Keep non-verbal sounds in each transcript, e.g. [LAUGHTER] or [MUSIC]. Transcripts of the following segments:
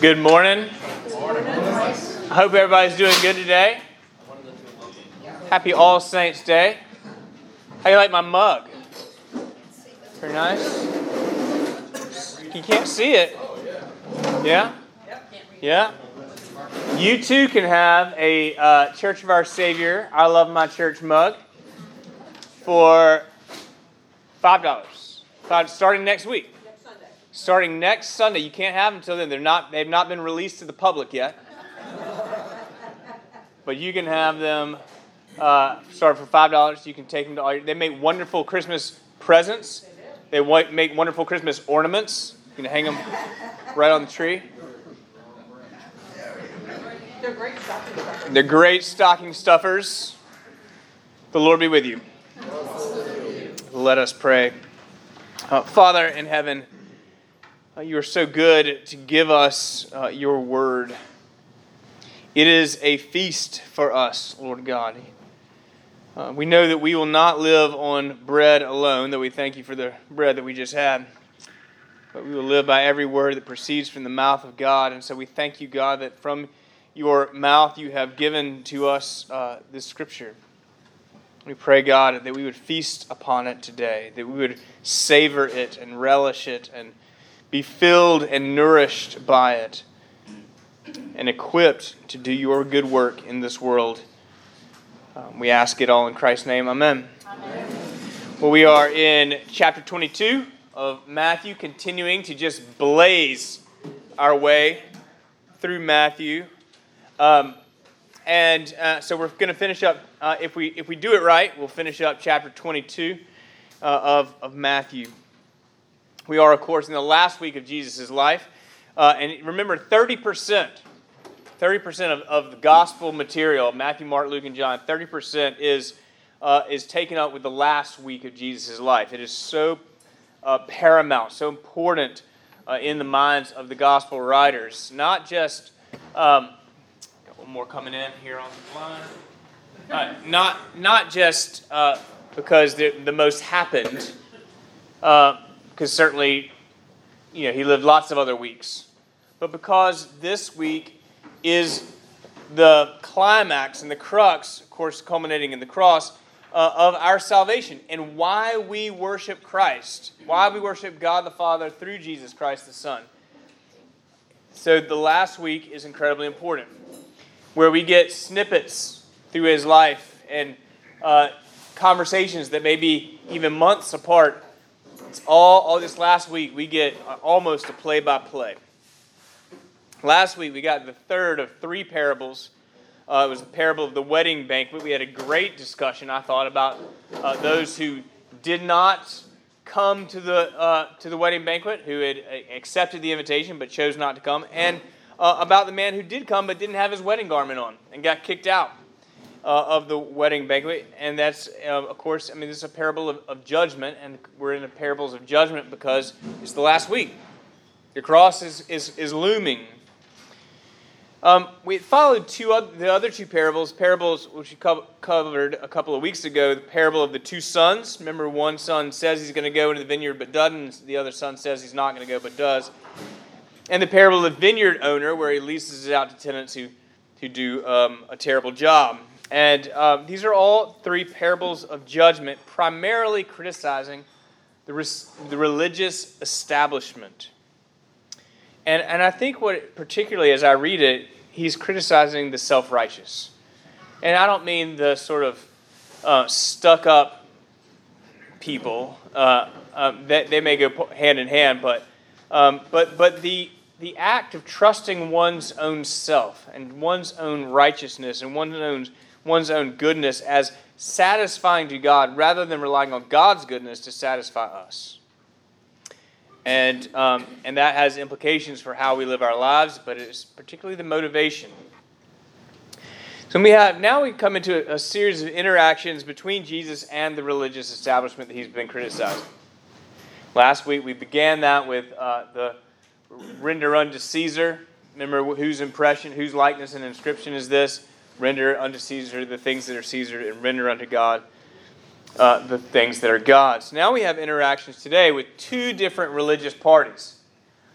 Good morning. I hope everybody's doing good today. Happy All Saints Day. How you like my mug? Very nice. You can't see it. Yeah? Yeah? You too can have a uh, Church of Our Savior, I Love My Church mug for $5. Starting next week. Next Sunday. Starting next Sunday. You can't have them until then. They're not, they've not been released to the public yet. [LAUGHS] but you can have them uh, start for $5. You can take them to all your, They make wonderful Christmas presents. They make wonderful Christmas ornaments. You can hang them [LAUGHS] right on the tree. They're great stocking stuffers. They're great stocking stuffers. The Lord be with you. Let us pray. Uh, Father in heaven, uh, you are so good to give us uh, your word. It is a feast for us, Lord God. Uh, we know that we will not live on bread alone, though we thank you for the bread that we just had. But we will live by every word that proceeds from the mouth of God. And so we thank you, God, that from your mouth you have given to us uh, this scripture. We pray, God, that we would feast upon it today, that we would savor it and relish it and be filled and nourished by it and equipped to do your good work in this world. Um, we ask it all in Christ's name. Amen. Amen. Well, we are in chapter 22 of Matthew, continuing to just blaze our way through Matthew. Um, and uh, so we're going to finish up. Uh, if we if we do it right, we'll finish up chapter 22 uh, of of Matthew. We are, of course, in the last week of Jesus' life, uh, and remember, 30 percent, 30 percent of, of the gospel material, Matthew, Mark, Luke, and John, 30 percent is uh, is taken up with the last week of Jesus' life. It is so uh, paramount, so important in the minds of the gospel writers, not just. Um, more coming in here on the line. Uh, not not just uh, because the, the most happened, because uh, certainly, you know, he lived lots of other weeks, but because this week is the climax and the crux, of course, culminating in the cross uh, of our salvation and why we worship Christ, why we worship God the Father through Jesus Christ the Son. So the last week is incredibly important where we get snippets through his life and uh, conversations that may be even months apart. It's all, all this last week, we get almost a play by play. Last week, we got the third of three parables. Uh, it was the parable of the wedding banquet. We had a great discussion, I thought, about uh, those who did not come to the, uh, to the wedding banquet, who had accepted the invitation but chose not to come, and uh, about the man who did come but didn't have his wedding garment on and got kicked out uh, of the wedding banquet. And that's, uh, of course, I mean, this is a parable of, of, judgment, and we're in the parables of judgment because it's the last week. The cross is, is, is looming. Um, we followed two other, the other two parables, parables which we co- covered a couple of weeks ago. The parable of the two sons. Remember, one son says he's going to go into the vineyard but doesn't. The other son says he's not going to go but does and the parable of the vineyard owner, where he leases it out to tenants who, who do um, a terrible job. And um, these are all three parables of judgment, primarily criticizing the, res- the religious establishment. And, and I think what, particularly as I read it, he's criticizing the self righteous. And I don't mean the sort of uh, stuck up people, uh, um, that they may go hand in hand, but, um, but, but the, the act of trusting one's own self and one's own righteousness and one's own, one's own goodness as satisfying to God rather than relying on God's goodness to satisfy us. And, um, and that has implications for how we live our lives, but it's particularly the motivation. So we have now we come into a, a series of interactions between Jesus and the religious establishment that he's been criticizing. Last week we began that with uh, the render unto Caesar. Remember whose impression, whose likeness and inscription is this? Render unto Caesar the things that are Caesar, and render unto God uh, the things that are God's. Now we have interactions today with two different religious parties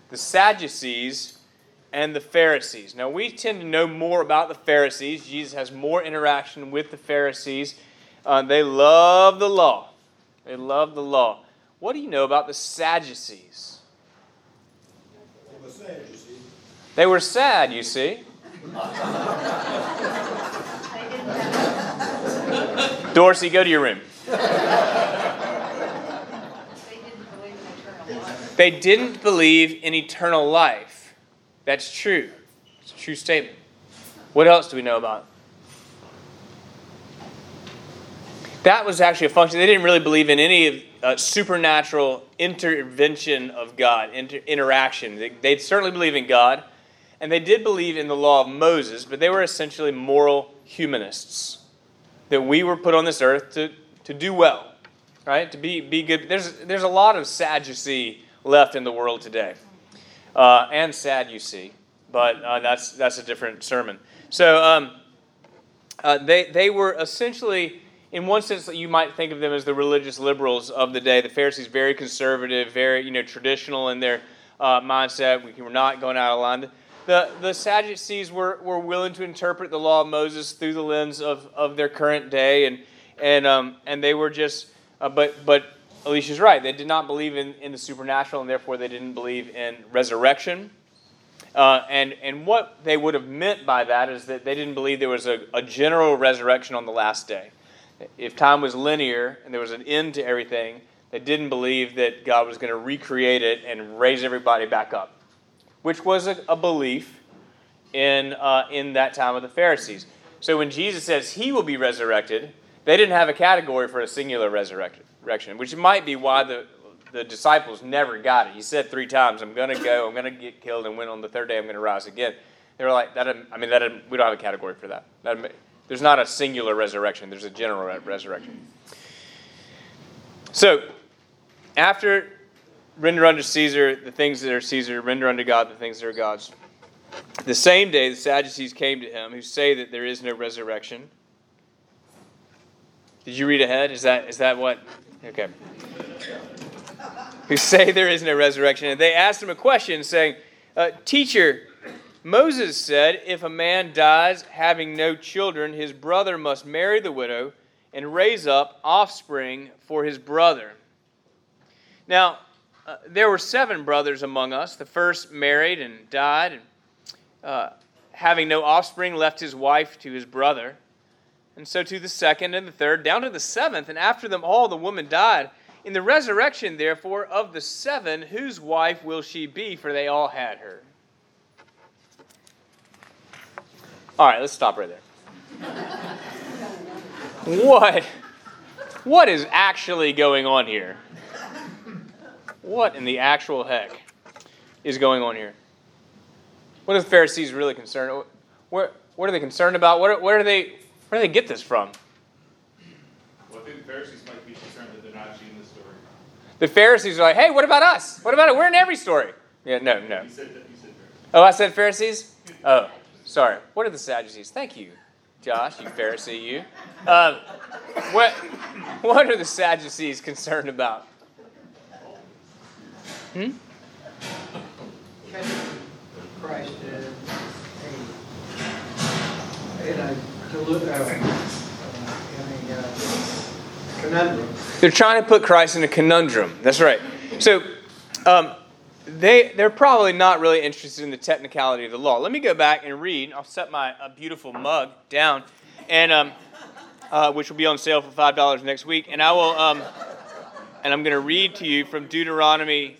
the Sadducees and the Pharisees. Now we tend to know more about the Pharisees. Jesus has more interaction with the Pharisees. Uh, they love the law. They love the law. What do you know about the Sadducees? They were sad, you see. Dorsey, go to your room. They didn't believe in eternal life. That's true. It's a true statement. What else do we know about? That was actually a function. They didn't really believe in any uh, supernatural intervention of God, inter- interaction. They, they certainly believe in God, and they did believe in the law of Moses, but they were essentially moral humanists. That we were put on this earth to, to do well, right? To be, be good. There's, there's a lot of Sadducee left in the world today, uh, and sad, you see, but uh, that's, that's a different sermon. So um, uh, they, they were essentially in one sense, you might think of them as the religious liberals of the day. The Pharisees, very conservative, very you know traditional in their uh, mindset. We were not going out of line. The, the Sadducees were, were willing to interpret the law of Moses through the lens of, of their current day, and and um, and they were just. Uh, but but Alicia's right. They did not believe in, in the supernatural, and therefore they didn't believe in resurrection. Uh, and and what they would have meant by that is that they didn't believe there was a, a general resurrection on the last day if time was linear and there was an end to everything, they didn't believe that God was going to recreate it and raise everybody back up, which was a, a belief in, uh, in that time of the Pharisees. So when Jesus says he will be resurrected, they didn't have a category for a singular resurrection, which might be why the, the disciples never got it. He said three times, I'm going to go, I'm going to get killed, and when on the third day I'm going to rise again. They were like, that. I mean, that we don't have a category for that. that there's not a singular resurrection, there's a general resurrection. So, after render unto Caesar the things that are Caesar, render unto God the things that are God's. The same day the Sadducees came to him, who say that there is no resurrection. Did you read ahead? Is that is that what? Okay. Who say there is no resurrection, and they asked him a question, saying, uh, "Teacher." Moses said, If a man dies having no children, his brother must marry the widow and raise up offspring for his brother. Now, uh, there were seven brothers among us. The first married and died, and uh, having no offspring, left his wife to his brother. And so to the second and the third, down to the seventh, and after them all, the woman died. In the resurrection, therefore, of the seven, whose wife will she be? For they all had her. All right, let's stop right there. what? What is actually going on here? What in the actual heck is going on here? What are the Pharisees really concerned? What, what are they concerned about? What are, where are they? Where do they get this from? Well, I think the Pharisees might be concerned that they're not actually in the story. The Pharisees are like, "Hey, what about us? What about it? We're in every story." Yeah, no, no. You said, you said oh, I said Pharisees. Oh. Sorry. What are the Sadducees? Thank you, Josh, you Pharisee, you. Um, what, what are the Sadducees concerned about? Hmm? Christ uh, in a, uh, in a uh, conundrum. They're trying to put Christ in a conundrum. That's right. So, um, they, they're probably not really interested in the technicality of the law. Let me go back and read. I'll set my a beautiful mug down, and um, uh, which will be on sale for five dollars next week. And I will, um, and I'm going to read to you from Deuteronomy.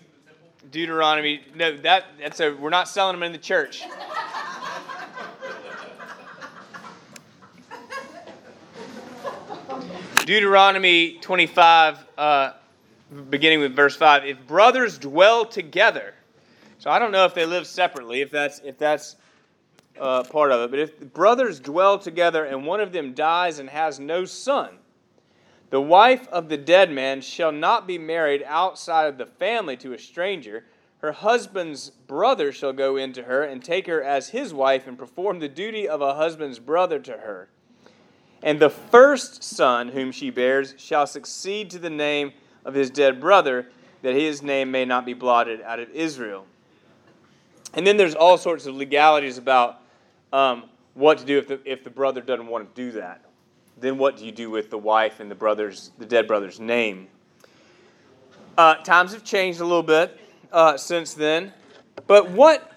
Deuteronomy. No, that that's a. We're not selling them in the church. Deuteronomy 25. Uh, beginning with verse 5 if brothers dwell together so i don't know if they live separately if that's if that's uh, part of it but if brothers dwell together and one of them dies and has no son the wife of the dead man shall not be married outside of the family to a stranger. Her husband's brother shall go into her and take her as his wife and perform the duty of a husband's brother to her. And the first son whom she bears shall succeed to the name of his dead brother, that his name may not be blotted out of Israel. And then there's all sorts of legalities about um, what to do if the, if the brother doesn't want to do that. Then what do you do with the wife and the brother's, the dead brother's name? Uh, times have changed a little bit uh, since then, but what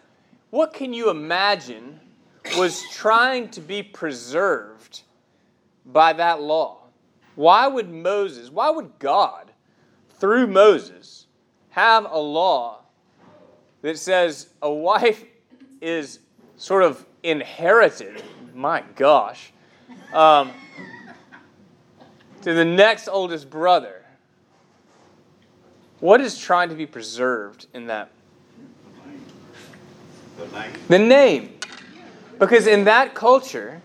what can you imagine was trying to be preserved by that law? Why would Moses? Why would God, through Moses, have a law that says a wife is sort of inherited? My gosh. Um, to the next oldest brother. What is trying to be preserved in that? The name. The name. Because in that culture,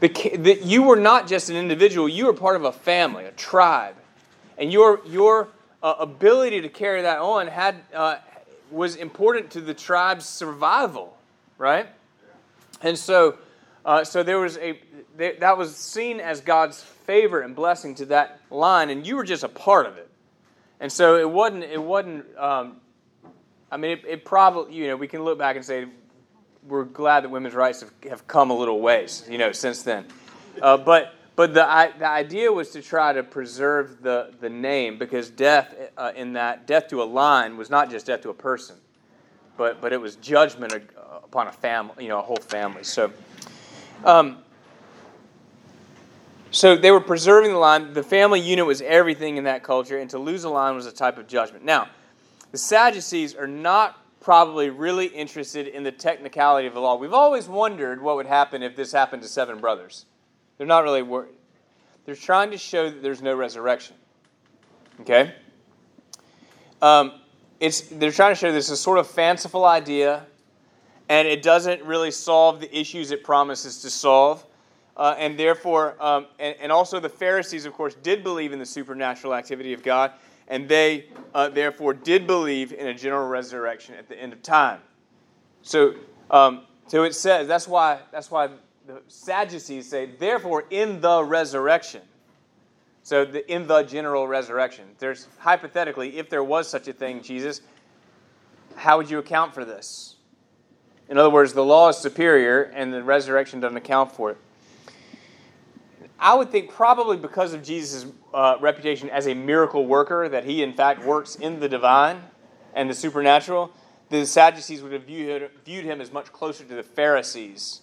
the, you were not just an individual, you were part of a family, a tribe. And your, your uh, ability to carry that on had, uh, was important to the tribe's survival, right? And so, uh, so there was a, that was seen as God's favor and blessing to that line, and you were just a part of it. And so it wasn't, it wasn't, um, I mean, it, it, probably, you know, we can look back and say we're glad that women's rights have, have come a little ways, you know, since then. Uh, but but the, I, the idea was to try to preserve the, the name because death uh, in that, death to a line was not just death to a person, but, but it was judgment upon a family, you know, a whole family. So, um, so they were preserving the line. The family unit was everything in that culture, and to lose a line was a type of judgment. Now, the Sadducees are not probably really interested in the technicality of the law. We've always wondered what would happen if this happened to seven brothers. They're not really worried. They're trying to show that there's no resurrection. Okay? Um, it's, they're trying to show this is a sort of fanciful idea, and it doesn't really solve the issues it promises to solve. Uh, and therefore, um, and, and, also the Pharisees, of course, did believe in the supernatural activity of God, and they uh, therefore did believe in a general resurrection at the end of time. So, um, so it says that's why that's why the Sadducees say, therefore, in the resurrection. So, the, in the general resurrection, there's hypothetically, if there was such a thing, Jesus, how would you account for this? In other words, the law is superior, and the resurrection doesn't account for it. I would think probably because of Jesus' uh, reputation as a miracle worker, that he in fact works in the divine and the supernatural, the Sadducees would have viewed, viewed him as much closer to the Pharisees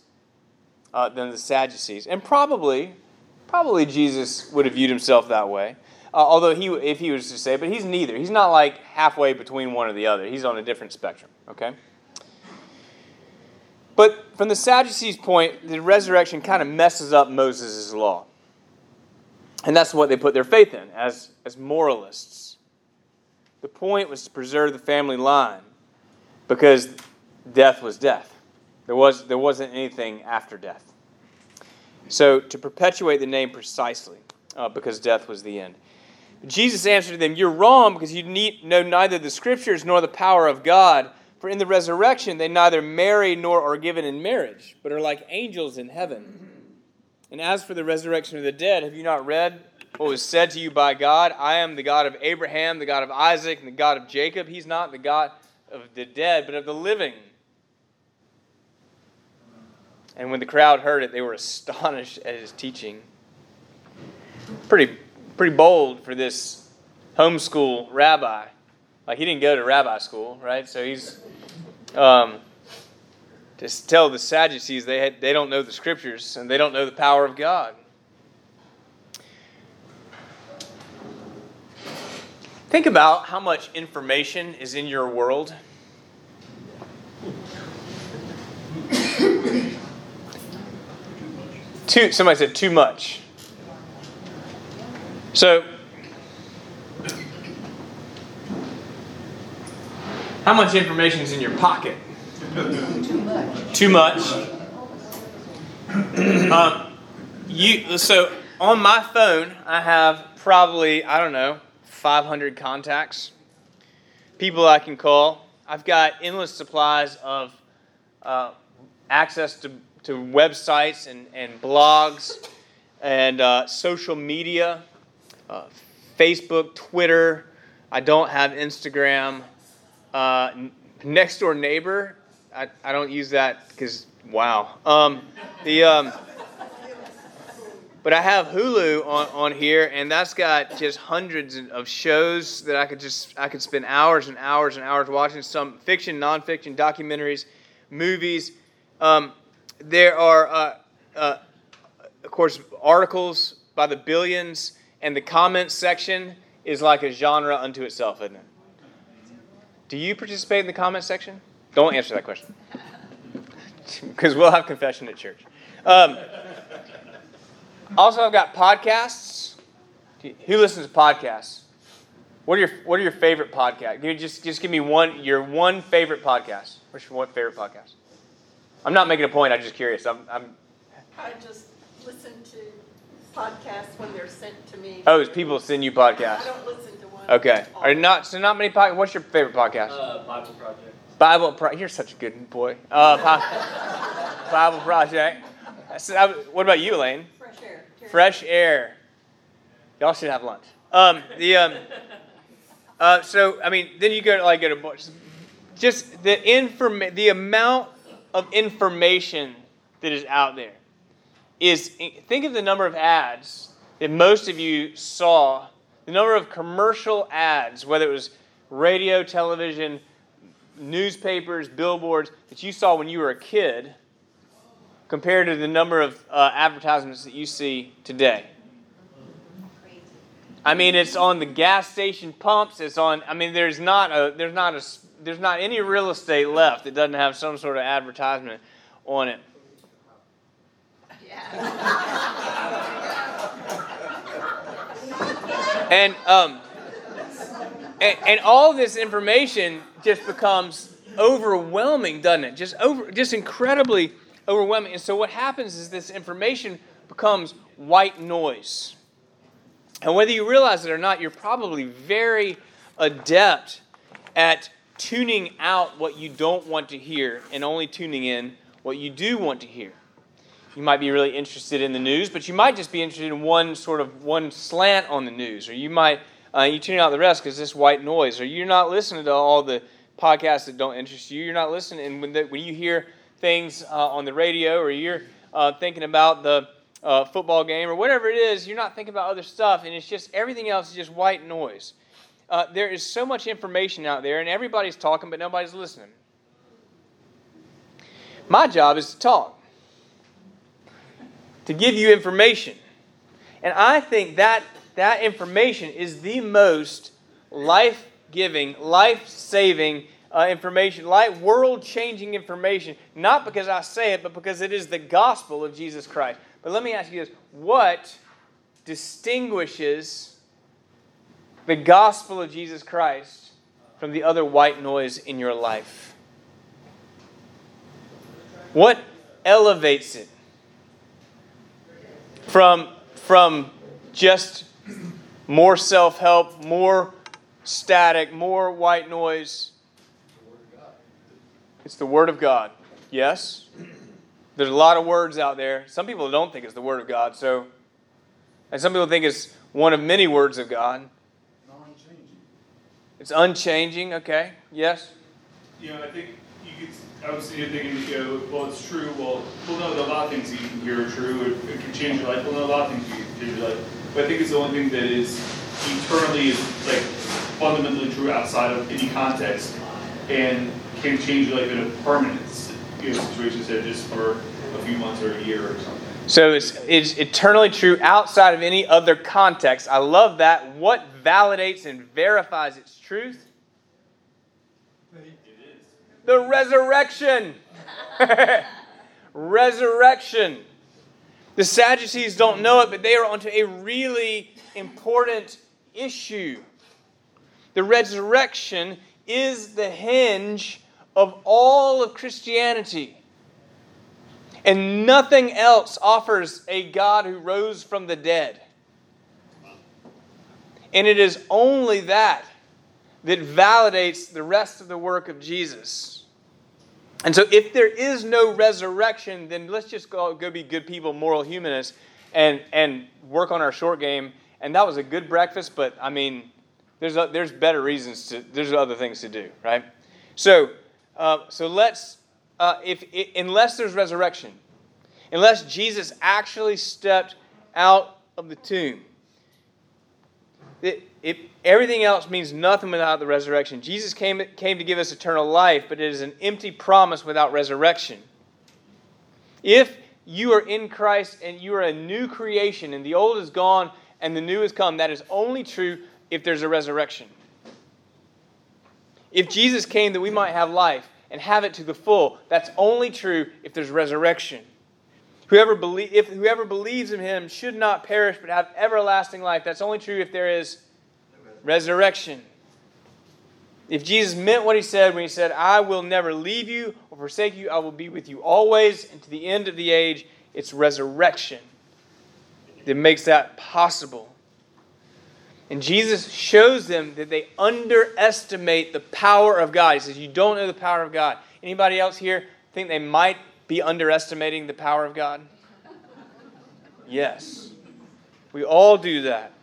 uh, than the Sadducees. And probably, probably Jesus would have viewed himself that way. Uh, although he, if he was to say, but he's neither. He's not like halfway between one or the other. He's on a different spectrum. Okay. But from the Sadducees' point, the resurrection kind of messes up Moses' law. And that's what they put their faith in as, as moralists. The point was to preserve the family line because death was death. There, was, there wasn't anything after death. So, to perpetuate the name precisely, uh, because death was the end. Jesus answered them, You're wrong because you need, know neither the scriptures nor the power of God. For in the resurrection they neither marry nor are given in marriage, but are like angels in heaven. And as for the resurrection of the dead, have you not read what was said to you by God? I am the God of Abraham, the God of Isaac, and the God of Jacob. He's not the God of the dead, but of the living. And when the crowd heard it, they were astonished at his teaching. Pretty, pretty bold for this homeschool rabbi. Like he didn't go to rabbi school, right? So he's um, to tell the Sadducees they had, they don't know the scriptures and they don't know the power of God. Think about how much information is in your world. Too somebody said too much. So how much information is in your pocket? Too much. Too much. um, you so on my phone I have probably I don't know 500 contacts, people I can call. I've got endless supplies of uh, access to, to websites and, and blogs and uh, social media, uh, Facebook, Twitter. I don't have Instagram. Uh, next door neighbor, I, I don't use that because wow. Um, the um, but I have Hulu on, on here, and that's got just hundreds of shows that I could just I could spend hours and hours and hours watching. Some fiction, nonfiction, documentaries, movies. Um, there are, uh, uh, of course, articles by the billions, and the comments section is like a genre unto itself, isn't it? Do you participate in the comment section? Don't answer that question, [LAUGHS] because we'll have confession at church. Um, also, I've got podcasts. Who listens to podcasts? What are your What are your favorite podcasts? Just just give me one your one favorite podcast. What's your one favorite podcast? I'm not making a point. I'm just curious. I'm. I'm I just listen to podcasts when they're sent to me. oh, it's people send you podcasts? I podcasts. don't listen to one. Okay. Are not so not many podcasts. What's your favorite podcast? Uh, Bible Project. Bible. Pro- You're such a good boy. Uh, [LAUGHS] po- Bible Project. So, I- what about you, Elaine? Fresh air. Terry. Fresh air. Y'all should have lunch. Um, the um, uh, so I mean, then you go to like go to books. Just the inform the amount of information that is out there is think of the number of ads that most of you saw, the number of commercial ads, whether it was radio, television, newspapers, billboards that you saw when you were a kid, compared to the number of uh, advertisements that you see today. I mean, it's on the gas station pumps. It's on. I mean, there's not a there's not a there's not any real estate left that doesn't have some sort of advertisement on it. Yeah. And um, and, and all this information just becomes overwhelming, doesn't it? Just over, just incredibly overwhelming. And so what happens is this information becomes white noise. And whether you realize it or not, you're probably very adept at tuning out what you don't want to hear and only tuning in what you do want to hear. You might be really interested in the news, but you might just be interested in one sort of one slant on the news, or you might uh, you tune out the rest because it's white noise, or you're not listening to all the podcasts that don't interest you. You're not listening, and when, the, when you hear things uh, on the radio, or you're uh, thinking about the uh, football game, or whatever it is, you're not thinking about other stuff, and it's just everything else is just white noise. Uh, there is so much information out there, and everybody's talking, but nobody's listening. My job is to talk to give you information. And I think that that information is the most life giving, life saving uh, information, life world changing information, not because I say it, but because it is the gospel of Jesus Christ. But let me ask you this what distinguishes the gospel of Jesus Christ from the other white noise in your life? What elevates it? from from just more self-help, more static, more white noise. It's the word of God. Yes. There's a lot of words out there. Some people don't think it's the word of God, so and some people think it's one of many words of God. Non-changing. It's unchanging, okay? Yes. Know, I think you could. I was sitting here thinking, you know, well, it's true. Well, well, no, a lot of things you hear are true. It, it can change your life. Well, no, a lot of things you can change your life. But I think it's the only thing that is eternally is like fundamentally true outside of any context, and can change your life in a permanent you know, situation instead of just for a few months or a year or something. So it's, it's eternally true outside of any other context. I love that. What validates and verifies its truth? The resurrection. [LAUGHS] resurrection. The Sadducees don't know it, but they are onto a really important issue. The resurrection is the hinge of all of Christianity. And nothing else offers a God who rose from the dead. And it is only that that validates the rest of the work of Jesus. And so, if there is no resurrection, then let's just go, go be good people, moral humanists, and and work on our short game. And that was a good breakfast, but I mean, there's there's better reasons to there's other things to do, right? So uh, so let's uh, if, if unless there's resurrection, unless Jesus actually stepped out of the tomb. It, it, everything else means nothing without the resurrection. Jesus came, came to give us eternal life, but it is an empty promise without resurrection. If you are in Christ and you are a new creation and the old is gone and the new has come, that is only true if there's a resurrection. If Jesus came that we might have life and have it to the full, that's only true if there's resurrection. Whoever, believe, if, whoever believes in him should not perish but have everlasting life. That's only true if there is resurrection. If Jesus meant what he said when he said, I will never leave you or forsake you, I will be with you always and to the end of the age, it's resurrection that makes that possible. And Jesus shows them that they underestimate the power of God. He says, You don't know the power of God. Anybody else here think they might be underestimating the power of God? Yes. We all do that.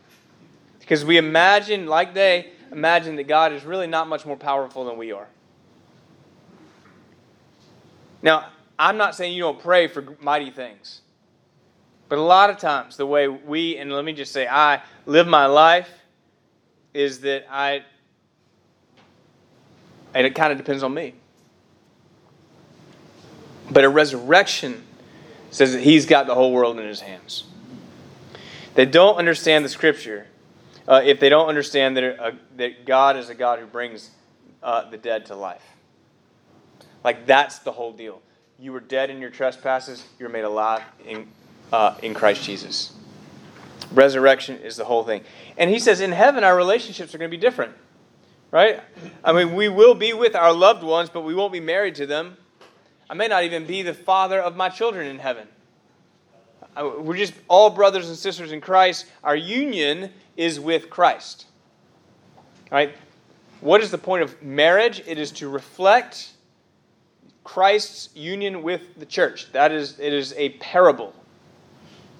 Because we imagine, like they imagine, that God is really not much more powerful than we are. Now, I'm not saying you don't pray for mighty things. But a lot of times, the way we, and let me just say, I live my life is that I, and it kind of depends on me. But a resurrection says that he's got the whole world in his hands. They don't understand the scripture uh, if they don't understand that, uh, that God is a God who brings uh, the dead to life. Like, that's the whole deal. You were dead in your trespasses, you're made alive in, uh, in Christ Jesus. Resurrection is the whole thing. And he says, in heaven, our relationships are going to be different, right? I mean, we will be with our loved ones, but we won't be married to them. I may not even be the father of my children in heaven. We're just all brothers and sisters in Christ. Our union is with Christ. Right? What is the point of marriage? It is to reflect Christ's union with the church. That is, it is a parable,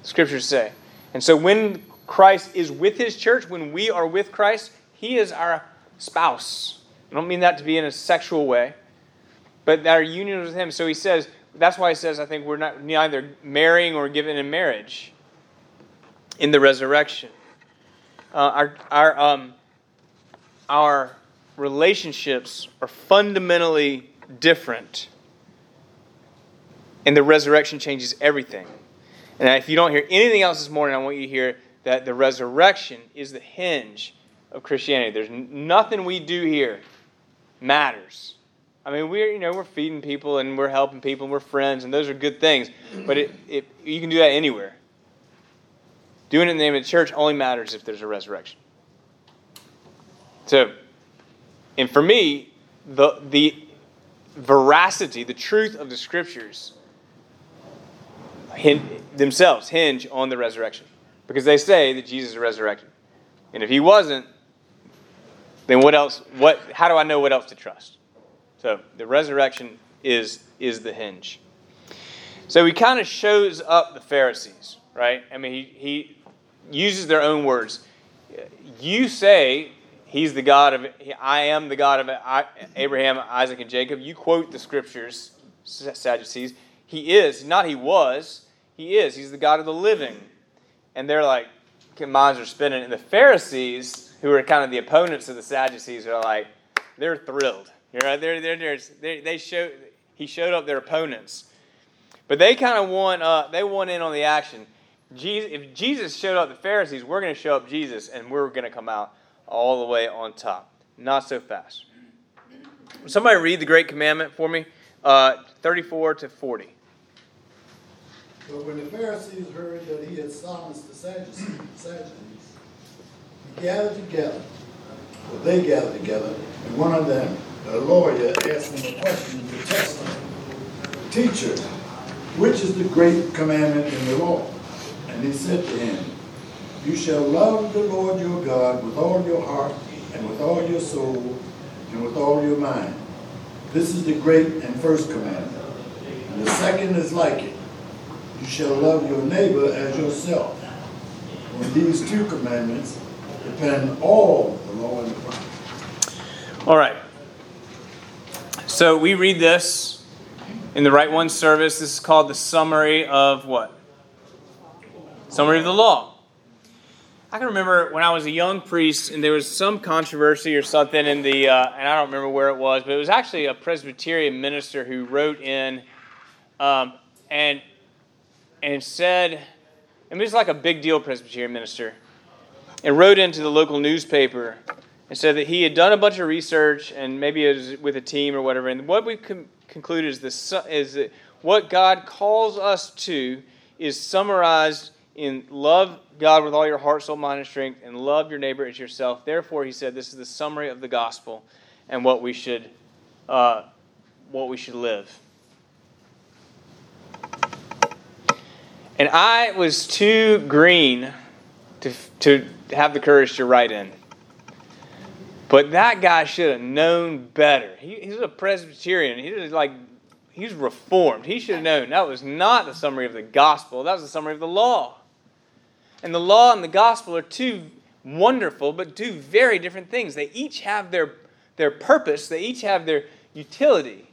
scriptures say. And so when Christ is with his church, when we are with Christ, he is our spouse. I don't mean that to be in a sexual way but our union with Him. So He says, that's why He says, I think we're not neither marrying or given in marriage in the resurrection. Uh, our, our, um, our relationships are fundamentally different. And the resurrection changes everything. And if you don't hear anything else this morning, I want you to hear that the resurrection is the hinge of Christianity. There's nothing we do here matters. I mean, we're you know we're feeding people and we're helping people and we're friends and those are good things. But it, it you can do that anywhere. Doing it in the name of the church only matters if there's a resurrection. So, and for me, the the veracity, the truth of the scriptures themselves hinge on the resurrection because they say that Jesus is resurrected. And if he wasn't, then what else? What? How do I know what else to trust? So the resurrection is, is the hinge. So he kind of shows up the Pharisees, right? I mean, he, he uses their own words. You say he's the God of, I am the God of Abraham, Isaac, and Jacob. You quote the scriptures, Sadducees. He is, not he was, he is. He's the God of the living. And they're like, minds are spinning. And the Pharisees, who are kind of the opponents of the Sadducees, are like, they're thrilled. You know, they're, they're, they're, they show, he showed up their opponents. But they kind of want, uh, they want in on the action. Jesus, if Jesus showed up the Pharisees, we're going to show up Jesus and we're going to come out all the way on top. Not so fast. Somebody read the Great Commandment for me, uh, 34 to 40. But when the Pharisees heard that he had silenced the Sadducees, he gathered together, well, they gathered together, and one of them, a lawyer asked him a question to test him. Teacher, which is the great commandment in the law? And he said to him, You shall love the Lord your God with all your heart, and with all your soul, and with all your mind. This is the great and first commandment. And the second is like it. You shall love your neighbor as yourself. On these two commandments depend all the law and the prophets. All right. So we read this in the Rite One service. This is called the summary of what? Summary of the law. I can remember when I was a young priest, and there was some controversy or something in the, uh, and I don't remember where it was, but it was actually a Presbyterian minister who wrote in, um, and and said, and it was like a big deal Presbyterian minister, and wrote into the local newspaper and said that he had done a bunch of research and maybe it was with a team or whatever. And what we con- concluded is this is that what God calls us to is summarized in love God with all your heart, soul, mind, and strength, and love your neighbor as yourself. Therefore, he said, this is the summary of the gospel and what we should, uh, what we should live. And I was too green to, to have the courage to write in. But that guy should have known better. He, he's a Presbyterian. He was like, he's reformed. He should have known that was not the summary of the gospel. That was the summary of the law. And the law and the gospel are two wonderful, but two very different things. They each have their, their purpose, they each have their utility.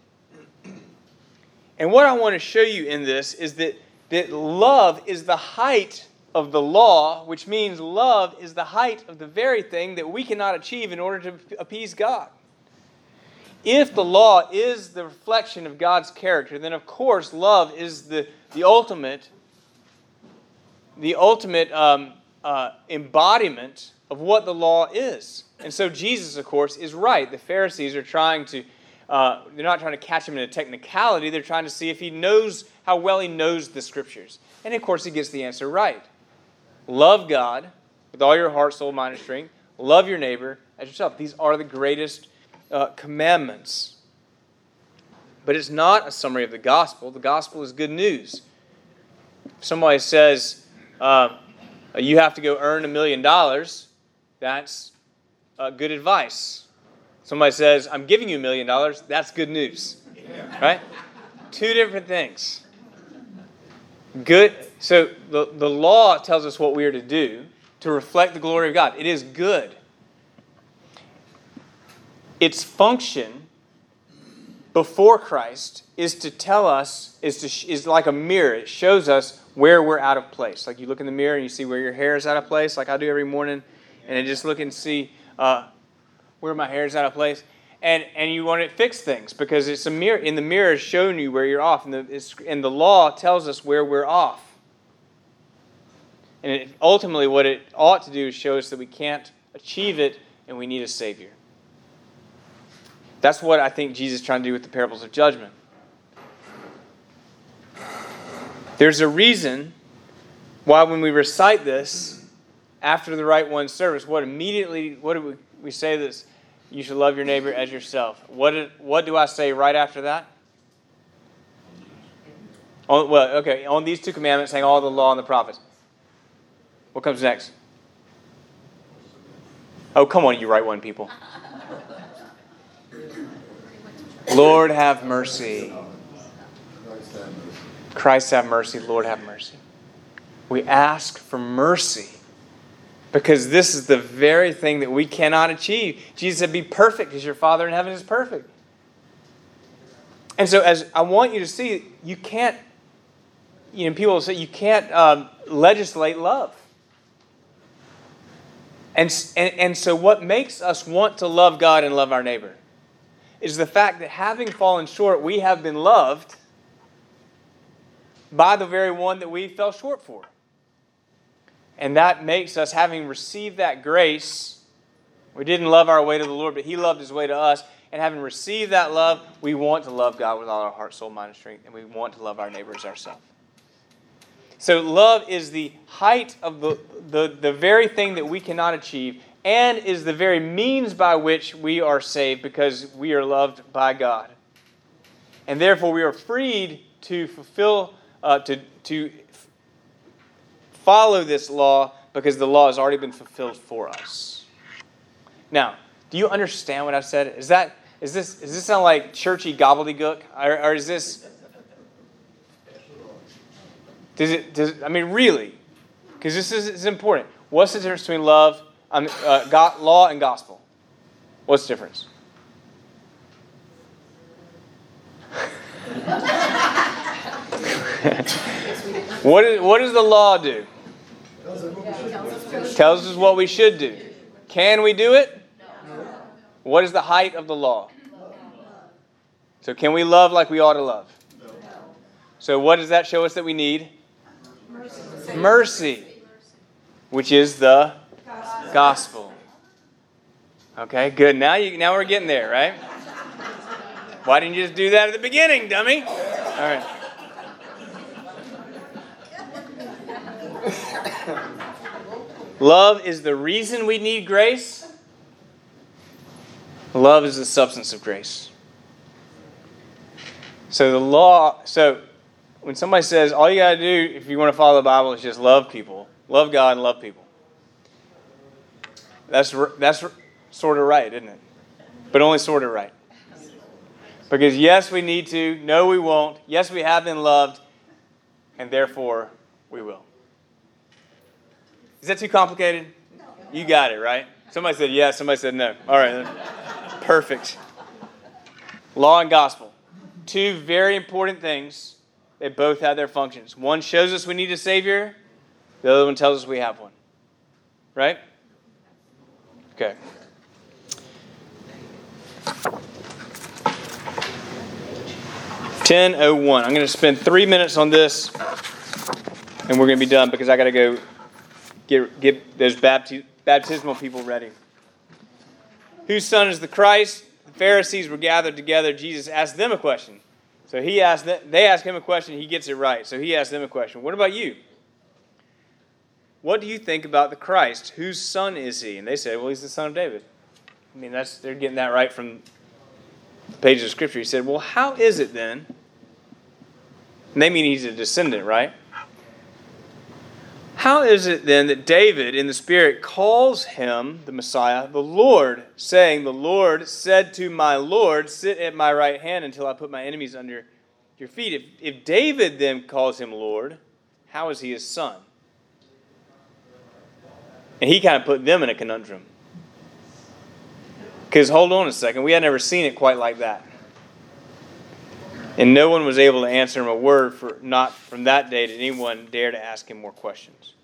And what I want to show you in this is that, that love is the height of the law, which means love is the height of the very thing that we cannot achieve in order to appease God. If the law is the reflection of God's character, then of course love is the, the ultimate the ultimate um, uh, embodiment of what the law is. And so Jesus, of course, is right. The Pharisees are trying to, uh, they're not trying to catch him in a technicality, they're trying to see if he knows how well he knows the scriptures. And of course, he gets the answer right. Love God with all your heart, soul, mind, and strength. Love your neighbor as yourself. These are the greatest uh, commandments. But it's not a summary of the gospel. The gospel is good news. somebody says, uh, you have to go earn a million dollars, that's uh, good advice. Somebody says, I'm giving you a million dollars, that's good news. Right? Two different things. Good. So the, the law tells us what we are to do to reflect the glory of God. It is good. Its function before Christ is to tell us, is, to, is like a mirror. It shows us where we're out of place. Like you look in the mirror and you see where your hair is out of place, like I do every morning, and I just look and see uh, where my hair is out of place. And, and you want to fix things because it's a mirror. In the mirror, is showing you where you're off, and the, and the law tells us where we're off. And it, ultimately, what it ought to do is show us that we can't achieve it and we need a Savior. That's what I think Jesus is trying to do with the parables of judgment. There's a reason why when we recite this after the rite one service, what immediately, what do we, we say this? You should love your neighbor as yourself. What, did, what do I say right after that? On, well, okay, on these two commandments hang all the law and the prophets. What comes next? Oh, come on, you rite one people. Lord have mercy. Christ have mercy, Lord have mercy. We ask for mercy because this is the very thing that we cannot achieve. Jesus said, Be perfect because your Father in heaven is perfect. And so, as I want you to see, you can't, you know, people say you can't um, legislate love. And, and, and so, what makes us want to love God and love our neighbor is the fact that having fallen short, we have been loved by the very one that we fell short for. And that makes us, having received that grace, we didn't love our way to the Lord, but He loved His way to us. And having received that love, we want to love God with all our heart, soul, mind, and strength, and we want to love our neighbors ourselves. So, love is the height of the, the, the very thing that we cannot achieve, and is the very means by which we are saved because we are loved by God. And therefore, we are freed to fulfill uh, to, to follow this law because the law has already been fulfilled for us. Now, do you understand what I've said? Is that is this does this sound like churchy gobbledygook, or, or is this? Does it? Does I mean really? Because this is, is important. What's the difference between love, um, uh, God, law, and gospel? What's the difference? [LAUGHS] what, is, what does the law do? Tells us what we should do. Can we do it? No. What is the height of the law? So, can we love like we ought to love? No. So, what does that show us that we need? Mercy, which is the gospel. Okay, good. Now you now we're getting there, right? Why didn't you just do that at the beginning, dummy? All right. Love is the reason we need grace. Love is the substance of grace. So the law, so when somebody says all you got to do if you want to follow the Bible is just love people, love God and love people. That's that's sort of right, isn't it? But only sort of right. Because yes, we need to. No, we won't. Yes, we have been loved, and therefore we will. Is that too complicated? You got it, right? Somebody said yes, somebody said no. All right, perfect. Law and gospel. Two very important things. They both have their functions. One shows us we need a Savior, the other one tells us we have one. Right? Okay. Ten oh one. I'm going to spend three minutes on this, and we're going to be done because I got to go get get those bapti- baptismal people ready. Whose son is the Christ? The Pharisees were gathered together. Jesus asked them a question. So he asked them, they ask him a question. He gets it right. So he asked them a question. What about you? What do you think about the Christ? Whose son is he? And they said, Well, he's the son of David. I mean, that's they're getting that right from the pages of Scripture. He said, Well, how is it then? And they mean he's a descendant, right? How is it then that David in the Spirit calls him, the Messiah, the Lord, saying, The Lord said to my Lord, Sit at my right hand until I put my enemies under your feet? If, if David then calls him Lord, how is he his son? And he kind of put them in a conundrum. Because hold on a second, we had never seen it quite like that. And no one was able to answer him a word for not from that day did anyone dare to ask him more questions.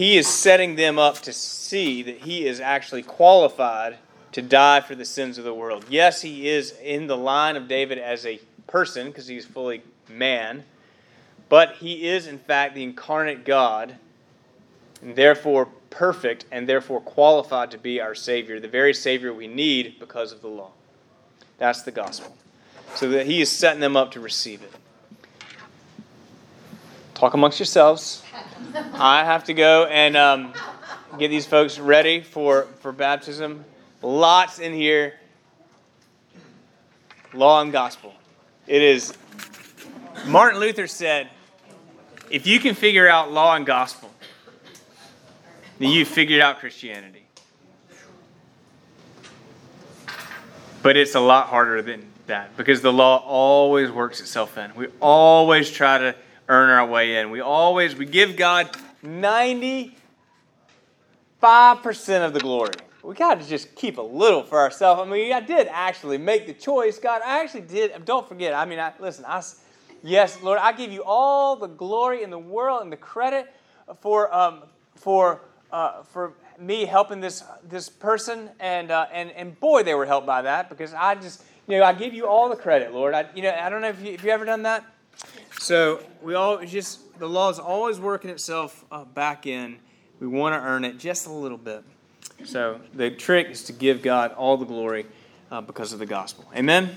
He is setting them up to see that he is actually qualified to die for the sins of the world. Yes, he is in the line of David as a person because he's fully man, but he is in fact the incarnate God and therefore perfect and therefore qualified to be our Savior, the very Savior we need because of the law. That's the gospel. So that He is setting them up to receive it. Talk amongst yourselves. I have to go and um, get these folks ready for, for baptism. Lots in here. Law and gospel. It is. Martin Luther said, if you can figure out law and gospel, then you figured out Christianity. But it's a lot harder than that because the law always works itself in. We always try to earn our way in. We always we give God 95% of the glory. We got to just keep a little for ourselves. I mean, I did actually make the choice. God, I actually did. Don't forget. I mean, I, listen, I, yes, Lord, I give you all the glory in the world and the credit for, um, for, uh, for me helping this, this person. And, uh, and, and boy, they were helped by that because I just, you know, I give you all the credit, Lord. I, you know, I don't know if you, if you ever done that. So we all just the law is always working itself uh, back in. We want to earn it just a little bit. So the trick is to give God all the glory uh, because of the gospel. Amen.